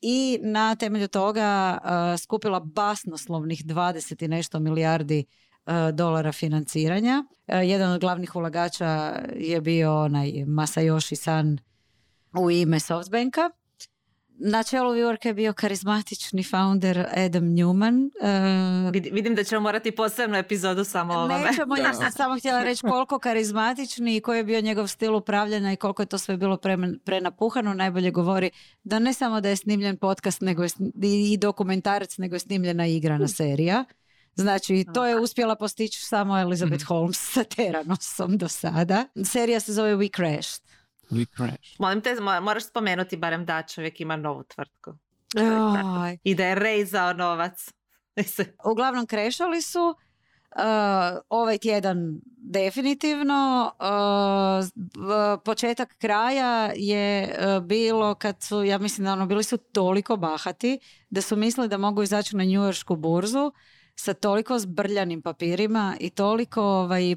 A: i na temelju toga uh, skupila basnoslovnih 20 i nešto milijardi uh, dolara financiranja. Uh, jedan od glavnih ulagača je bio onaj Masayoshi San u ime Softbanka na čelu WeWorka je bio karizmatični founder Adam Newman.
C: Uh, Vidim da ćemo morati posebnu epizodu samo o ovome.
A: Nećemo, ja sam samo htjela reći koliko karizmatični i koji je bio njegov stil upravljanja i koliko je to sve bilo pre, prenapuhano. Najbolje govori da ne samo da je snimljen podcast nego je, i dokumentarac, nego je snimljena igrana serija. Znači, to je uspjela postići samo Elizabeth mhm. Holmes sa Teranosom do sada. Serija se zove We Crashed.
B: We crash.
C: Molim te, moraš spomenuti barem da čovjek ima novu tvrtku. I da je rezao novac. [laughs]
A: Uglavnom krešali su uh, ovaj tjedan definitivno uh, početak kraja je uh, bilo kad su, ja mislim da ono bili su toliko bahati da su mislili da mogu izaći na njujorsku burzu sa toliko zbrljanim papirima i toliko ovaj,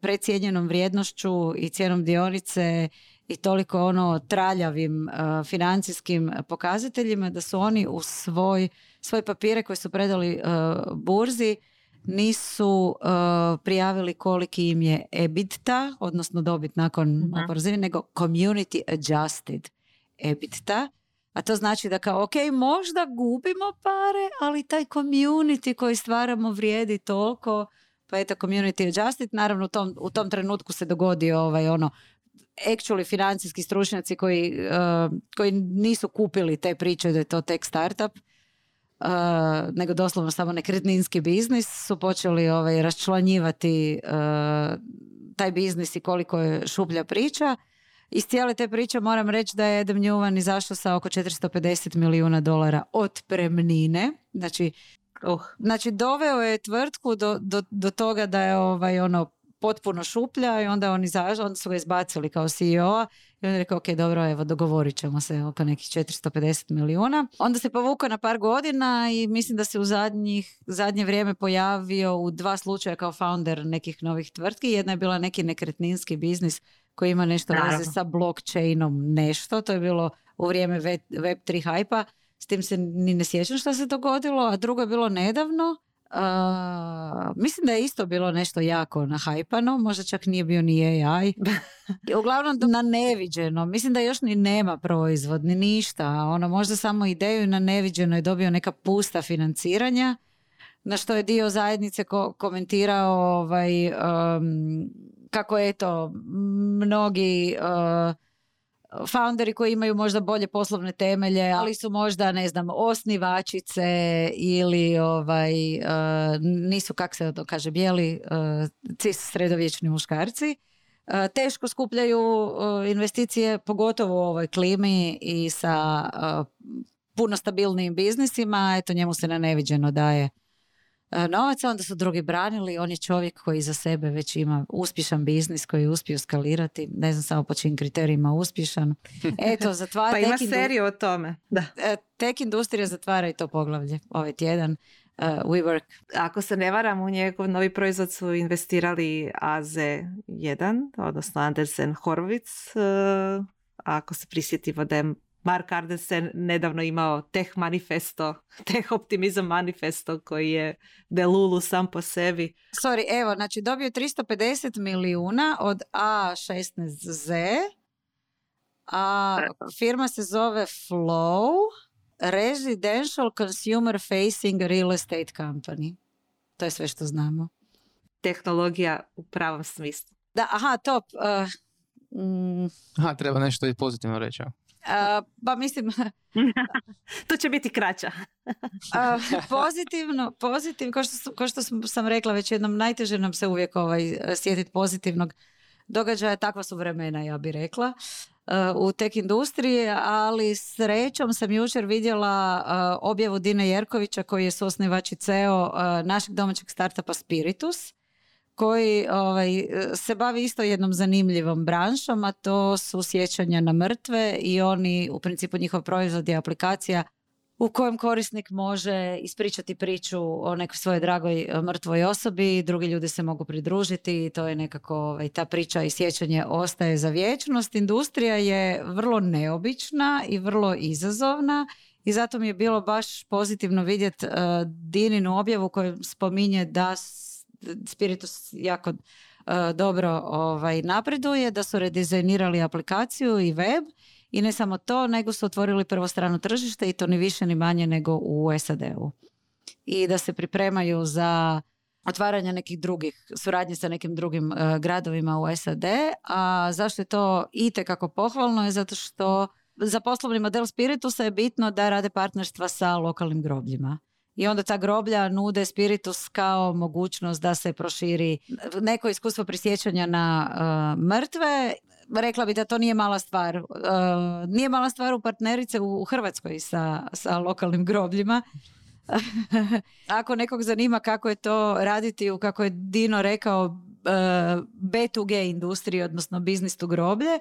A: precijenjenom vrijednošću i cijenom dionice i toliko ono traljavim uh, financijskim pokazateljima da su oni u svoj, svoje papire koje su predali uh, burzi nisu uh, prijavili koliki im je EBITDA, odnosno dobit nakon mm nego community adjusted EBITDA a to znači da kao, ok, možda gubimo pare, ali taj community koji stvaramo vrijedi toliko, pa eto community adjusted, naravno u tom, u tom trenutku se dogodi ovaj ono, actually financijski stručnjaci koji, uh, koji nisu kupili te priče da je to tek startup, uh, nego doslovno samo nekretninski biznis, su počeli ovaj, raščlanjivati uh, taj biznis i koliko je šuplja priča iz cijele te priče moram reći da je Adam Newman izašao sa oko 450 milijuna dolara otpremnine. Znači, uh. znači doveo je tvrtku do, do, do toga da je ovaj ono potpuno šuplja i onda, oni izašli, onda su ga izbacili kao CEO i on je rekao, ok, dobro, evo, dogovorit ćemo se oko nekih 450 milijuna. Onda se povukao na par godina i mislim da se u zadnjih, zadnje vrijeme pojavio u dva slučaja kao founder nekih novih tvrtki. Jedna je bila neki nekretninski biznis koji ima nešto veze sa blockchainom nešto. To je bilo u vrijeme Web3 hajpa. S tim se ni ne sjećam što se dogodilo. A drugo je bilo nedavno mislim da je isto bilo nešto jako nahajpano, možda čak nije bio ni AI. [laughs] Uglavnom na neviđeno. Mislim da još ni nema proizvod, ni ništa. Ono, možda samo ideju na neviđeno je dobio neka pusta financiranja na što je dio zajednice ko- komentirao ovaj, kako eto mnogi founderi koji imaju možda bolje poslovne temelje, ali su možda, ne znam, osnivačice ili ovaj, uh, nisu, kak se to kaže, bijeli uh, cis sredovječni muškarci. Uh, teško skupljaju investicije, pogotovo u ovoj klimi i sa puno stabilnijim biznisima. Eto, njemu se na neviđeno daje novaca, onda su drugi branili, on je čovjek koji za sebe već ima uspješan biznis koji je uspio skalirati, ne znam samo po čim kriterijima uspješan. [laughs] Eto, zatvara...
C: pa ima seriju o tome. Da.
A: E, tek industrija zatvara i to poglavlje ovaj tjedan. Uh, WeWork.
C: Ako se ne varam, u njegov novi proizvod su investirali AZ1, odnosno Andersen Horowitz. ako se prisjetimo da je Mark Ardensen nedavno imao Tech Manifesto, [laughs] Tech Optimizam Manifesto koji je Belulu sam po sebi.
A: Sorry, evo, znači dobio 350 milijuna od A16Z, a firma se zove Flow Residential Consumer Facing Real Estate Company. To je sve što znamo.
C: Tehnologija u pravom smislu.
A: Da, aha, top.
B: Uh, mm. Aha, treba nešto i pozitivno reći.
A: Pa mislim... [laughs]
C: to će biti kraća. [laughs]
A: pozitivno, pozitivno, kao što, kao što sam rekla već jednom, najteže nam se uvijek ovaj, sjetiti pozitivnog događaja, takva su vremena, ja bih rekla u tek industriji, ali srećom sam jučer vidjela objavu Dine Jerkovića koji je suosnivač i CEO našeg domaćeg startupa Spiritus koji ovaj, se bavi isto jednom zanimljivom branšom, a to su sjećanja na mrtve i oni, u principu njihov proizvod je aplikacija u kojem korisnik može ispričati priču o nekoj svojoj dragoj e, mrtvoj osobi, drugi ljudi se mogu pridružiti i to je nekako ovaj, ta priča i sjećanje ostaje za vječnost. Industrija je vrlo neobična i vrlo izazovna i zato mi je bilo baš pozitivno vidjeti uh, Dininu objavu koju spominje da Spiritus jako uh, dobro ovaj, napreduje, da su redizajnirali aplikaciju i web i ne samo to, nego su otvorili prvo strano tržište i to ni više ni manje nego u SAD-u. I da se pripremaju za otvaranje nekih drugih, suradnje sa nekim drugim uh, gradovima u SAD, a zašto je to itekako pohvalno je zato što za poslovni model Spiritusa je bitno da rade partnerstva sa lokalnim grobljima i onda ta groblja nude spiritus kao mogućnost da se proširi neko iskustvo prisjećanja na uh, mrtve. Rekla bi da to nije mala stvar. Uh, nije mala stvar u partnerice u, Hrvatskoj sa, sa lokalnim grobljima. [laughs] Ako nekog zanima kako je to raditi u, kako je Dino rekao, uh, B2G industriji, odnosno business to groblje,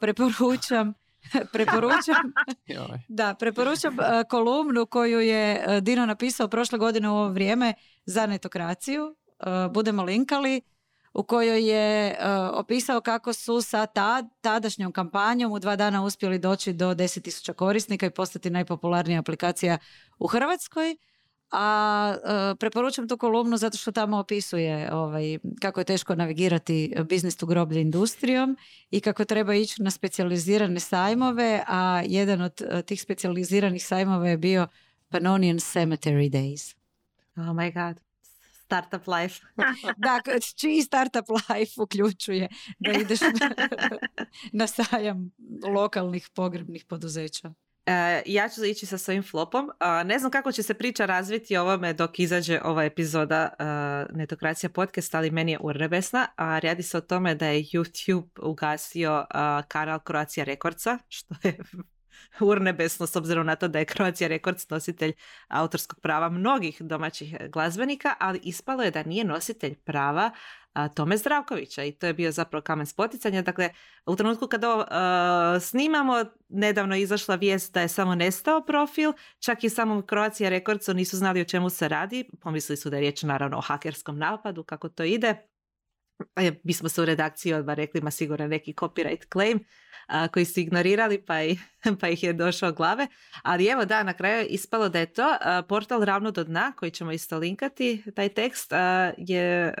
A: preporučam [laughs] preporučam, da, preporučam e, kolumnu koju je e, Dino napisao prošle godine u ovo vrijeme za netokraciju. E, budemo linkali u kojoj je opisao kako su sa tadašnjom kampanjom u dva dana uspjeli doći do 10.000 korisnika i postati najpopularnija aplikacija u Hrvatskoj a uh, preporučam tu kolumnu zato što tamo opisuje ovaj, kako je teško navigirati biznis u groblje industrijom i kako treba ići na specijalizirane sajmove, a jedan od uh, tih specijaliziranih sajmova je bio Pannonian Cemetery Days.
C: Oh my god. Startup life. [laughs]
A: da, čiji startup life uključuje da ideš na, [laughs] na sajam lokalnih pogrebnih poduzeća.
C: E, ja ću ići sa svojim flopom. ne znam kako će se priča razviti ovome dok izađe ova epizoda uh, Netokracija podcast, ali meni je urnebesna. A radi se o tome da je YouTube ugasio kanal Croatia Rekordca, što je [laughs] urnebesno s obzirom na to da je Croatia Records nositelj autorskog prava mnogih domaćih glazbenika, ali ispalo je da nije nositelj prava Tome Zdravkovića i to je bio zapravo kamen spoticanja. Dakle, u trenutku kada ovo snimamo, nedavno je izašla vijest da je samo nestao profil, čak i samom Croatia Recordsu nisu znali o čemu se radi, pomislili su da je riječ naravno o hakerskom napadu, kako to ide. Mi smo se u redakciji odmah rekli, ima sigurno neki copyright claim a, koji su ignorirali pa, i, [laughs] pa ih je došao glave. Ali evo da, na kraju je ispalo da je to portal Ravno do dna, koji ćemo isto linkati, taj tekst, je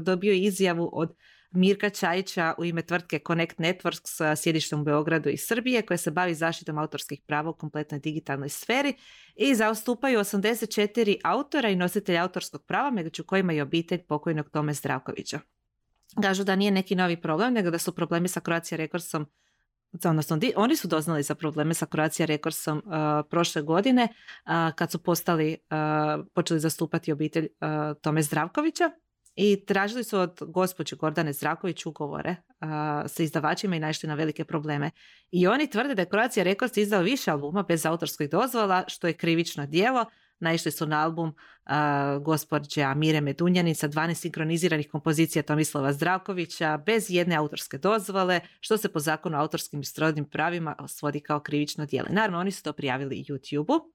C: dobio izjavu od Mirka Čajića u ime tvrtke Connect Networks sa sjedištem u Beogradu i Srbije koja se bavi zaštitom autorskih prava u kompletnoj digitalnoj sferi i zaostupaju 84 autora i nositelja autorskog prava, među kojima i obitelj pokojnog Tome Zdravkovića. Kažu da nije neki novi problem, nego da su problemi sa Croatia Recordsom odnosno oni su doznali za probleme sa Croatia Recordsom uh, prošle godine uh, kad su postali, uh, počeli zastupati obitelj Tome Zdravkovića i tražili su od gospođe Gordane Zdravković ugovore sa izdavačima i naišli na velike probleme. I oni tvrde da je Croatia Records izdao više albuma bez autorskih dozvola, što je krivično djelo, naišli su na album uh, gospođe Amire Medunjanin sa 12 sinkroniziranih kompozicija Tomislava Zdravkovića bez jedne autorske dozvole, što se po zakonu o autorskim i srodnim pravima svodi kao krivično djelo. Naravno, oni su to prijavili YouTube-u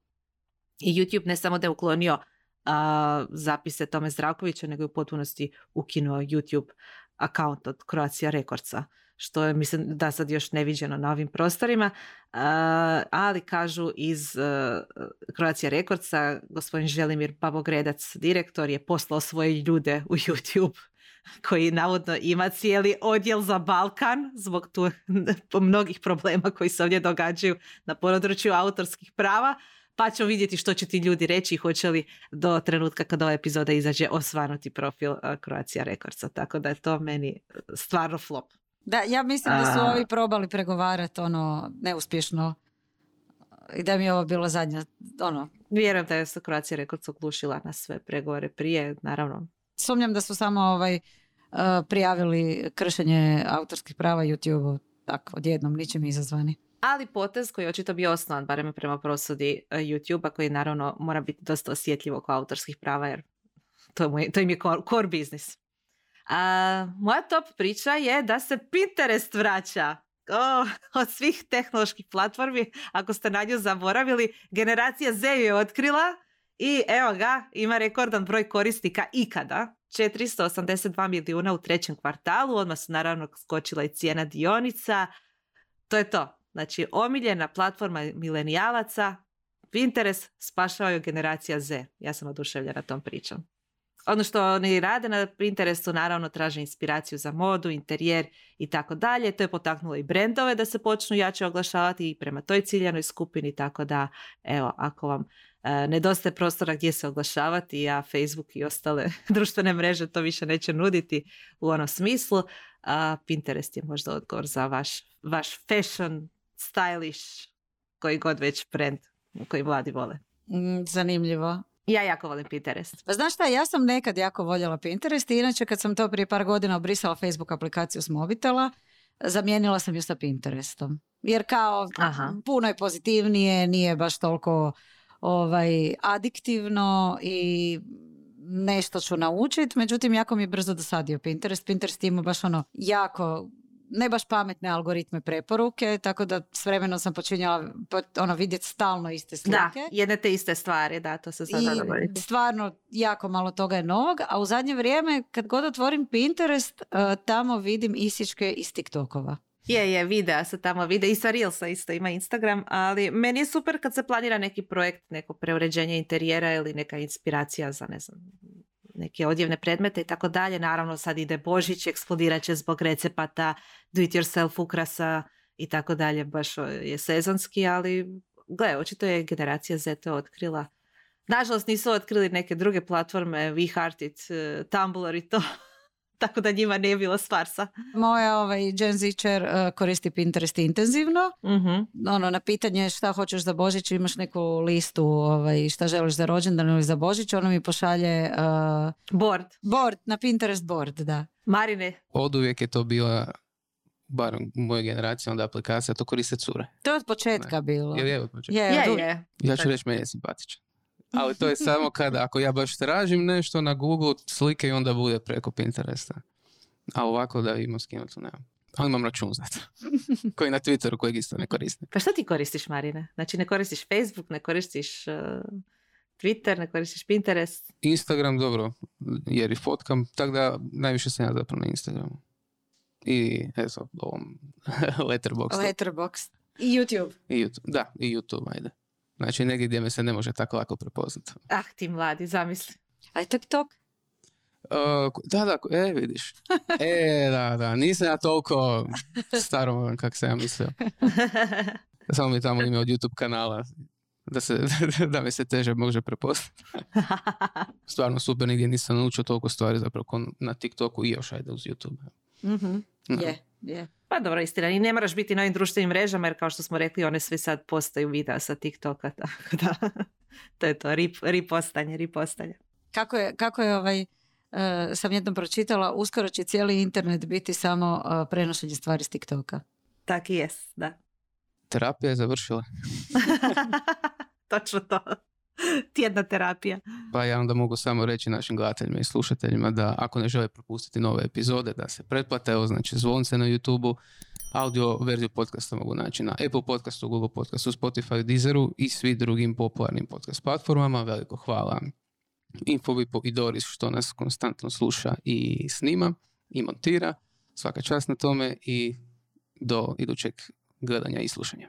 C: i YouTube ne samo da je uklonio uh, zapise Tome Zdravkovića, nego je u potpunosti ukinuo YouTube account od Croatia Recordsa što je mislim da sad još neviđeno na ovim prostorima, ali kažu iz uh, Croatia Rekordca, gospodin Želimir Babogredac, direktor, je poslao svoje ljude u YouTube koji navodno ima cijeli odjel za Balkan zbog tu mnogih problema koji se ovdje događaju na području autorskih prava, pa ćemo vidjeti što će ti ljudi reći i hoće li do trenutka kada ova epizoda izađe osvanuti profil Croatia Rekordca. Tako da je to meni stvarno flop.
A: Da, ja mislim da su ovi probali pregovarati ono neuspješno i da mi je ovo bilo zadnja, ono...
C: Vjerujem da je se Croatia Records oglušila na sve pregovore prije, naravno.
A: Sumnjam da su samo ovaj, uh, prijavili kršenje autorskih prava YouTube-u, tako, odjednom, ničim izazvani.
C: Ali potez koji je očito bio osnovan, barem prema prosudi uh, YouTube-a, koji naravno mora biti dosta osjetljivo oko autorskih prava, jer to, mu je, to im je core, core business. A, moja top priča je da se Pinterest vraća. od svih tehnoloških platformi, ako ste na nju zaboravili, generacija Z je otkrila i evo ga, ima rekordan broj korisnika ikada. 482 milijuna u trećem kvartalu, odmah se naravno skočila i cijena dionica. To je to. Znači, omiljena platforma milenijalaca, Pinterest spašava je generacija Z. Ja sam oduševljena tom pričom. Ono što oni rade na Pinterestu naravno traže inspiraciju za modu, interijer i tako dalje. To je potaknulo i brendove da se počnu jače oglašavati i prema toj ciljanoj skupini, tako da evo, ako vam e, nedostaje prostora gdje se oglašavati, a Facebook i ostale [laughs] društvene mreže to više neće nuditi u onom smislu, a Pinterest je možda odgovor za vaš, vaš fashion, stylish, koji god već brand koji mladi vole.
A: Mm, zanimljivo.
C: Ja jako volim Pinterest.
A: Pa znaš šta, ja sam nekad jako voljela Pinterest i inače kad sam to prije par godina obrisala Facebook aplikaciju s mobitela, zamijenila sam ju sa Pinterestom. Jer kao Aha. puno je pozitivnije, nije baš toliko ovaj, adiktivno i nešto ću naučiti, međutim jako mi je brzo dosadio Pinterest. Pinterest ima baš ono jako ne baš pametne algoritme preporuke, tako da s vremenom sam počinjala ono, vidjeti stalno iste slike.
C: Da, jedne te iste stvari, da, to se sada
A: I stvarno jako malo toga je novog, a u zadnje vrijeme kad god otvorim Pinterest, uh, tamo vidim isičke iz TikTokova.
C: Je, je, videa se tamo vide i sa Reelsa isto ima Instagram, ali meni je super kad se planira neki projekt, neko preuređenje interijera ili neka inspiracija za, ne znam, neke odjevne predmete i tako dalje. Naravno sad ide Božić, eksplodirat će zbog recepata, do it yourself ukrasa i tako dalje. Baš je sezonski, ali gle, očito je generacija Z to otkrila. Nažalost nisu otkrili neke druge platforme, WeHeartIt, eh, Tumblr i to. [laughs] tako da njima nije bilo svarsa.
A: Moja ovaj, Gen Zičer uh, koristi Pinterest intenzivno. uh Ono, na pitanje šta hoćeš za Božić, imaš neku listu ovaj, šta želiš za rođendan ili za Božić, ono mi pošalje... Uh,
C: board.
A: Board, na Pinterest board, da.
C: Marine.
B: Od uvijek je to bila bar u mojoj generaciji onda aplikacija, to koriste cure.
A: To je od početka ne. bilo.
B: Je,
C: je
B: od početka.
C: Je, je, je.
B: Ja ću reći, meni je simpatičan. Ali to je [laughs] samo kada, ako ja baš tražim nešto na Google slike i onda bude preko Pinteresta. A ovako da imam skinuto, nemam. Ali imam račun za to. [laughs] Koji na Twitteru, kojeg isto ne koristim.
C: Pa što ti koristiš, Marine? Znači ne koristiš Facebook, ne koristiš uh, Twitter, ne koristiš Pinterest?
B: Instagram, dobro, jer i fotkam, tako da najviše sam ja zapravo na Instagramu. I eto, ovom [laughs] Letterboxdu.
A: Letterboxd. I YouTube.
B: I YouTube, da, i YouTube, ajde. Znači negdje gdje me se ne može tako lako prepoznati.
C: Ah, ti mladi, zamisli.
A: A TikTok?
B: Uh, da, da, e, vidiš. [laughs] E, da, da, nisam ja toliko staro kak sam ja mislio. [laughs] Samo mi tamo ime od YouTube kanala da, se, [laughs] da me se teže može prepoznati. Stvarno super, nigdje nisam naučio toliko stvari zapravo na TikToku i još ajde uz YouTube.
A: Mhm, je, je.
C: Pa dobro, istina. I ne moraš biti na ovim društvenim mrežama, jer kao što smo rekli, one svi sad postaju videa sa TikToka. [laughs] Tako da, to je to, rip, ripostanje, ripostanje.
A: Kako je, kako je ovaj, uh, sam jednom pročitala, uskoro će cijeli internet biti samo uh, prenošenje stvari s TikToka.
C: Tak i jes, da.
B: Terapija je završila. [laughs]
C: Točno to. [laughs] Tjedna terapija.
B: Pa ja onda mogu samo reći našim gledateljima i slušateljima da ako ne žele propustiti nove epizode, da se pretplate, evo znači zvonce na YouTube-u, audio verziju podcasta mogu naći na Apple podcastu, Google podcastu, Spotify, Deezeru i svi drugim popularnim podcast platformama. Veliko hvala Infobipu i Doris što nas konstantno sluša i snima i montira. Svaka čast na tome i do idućeg gledanja i slušanja.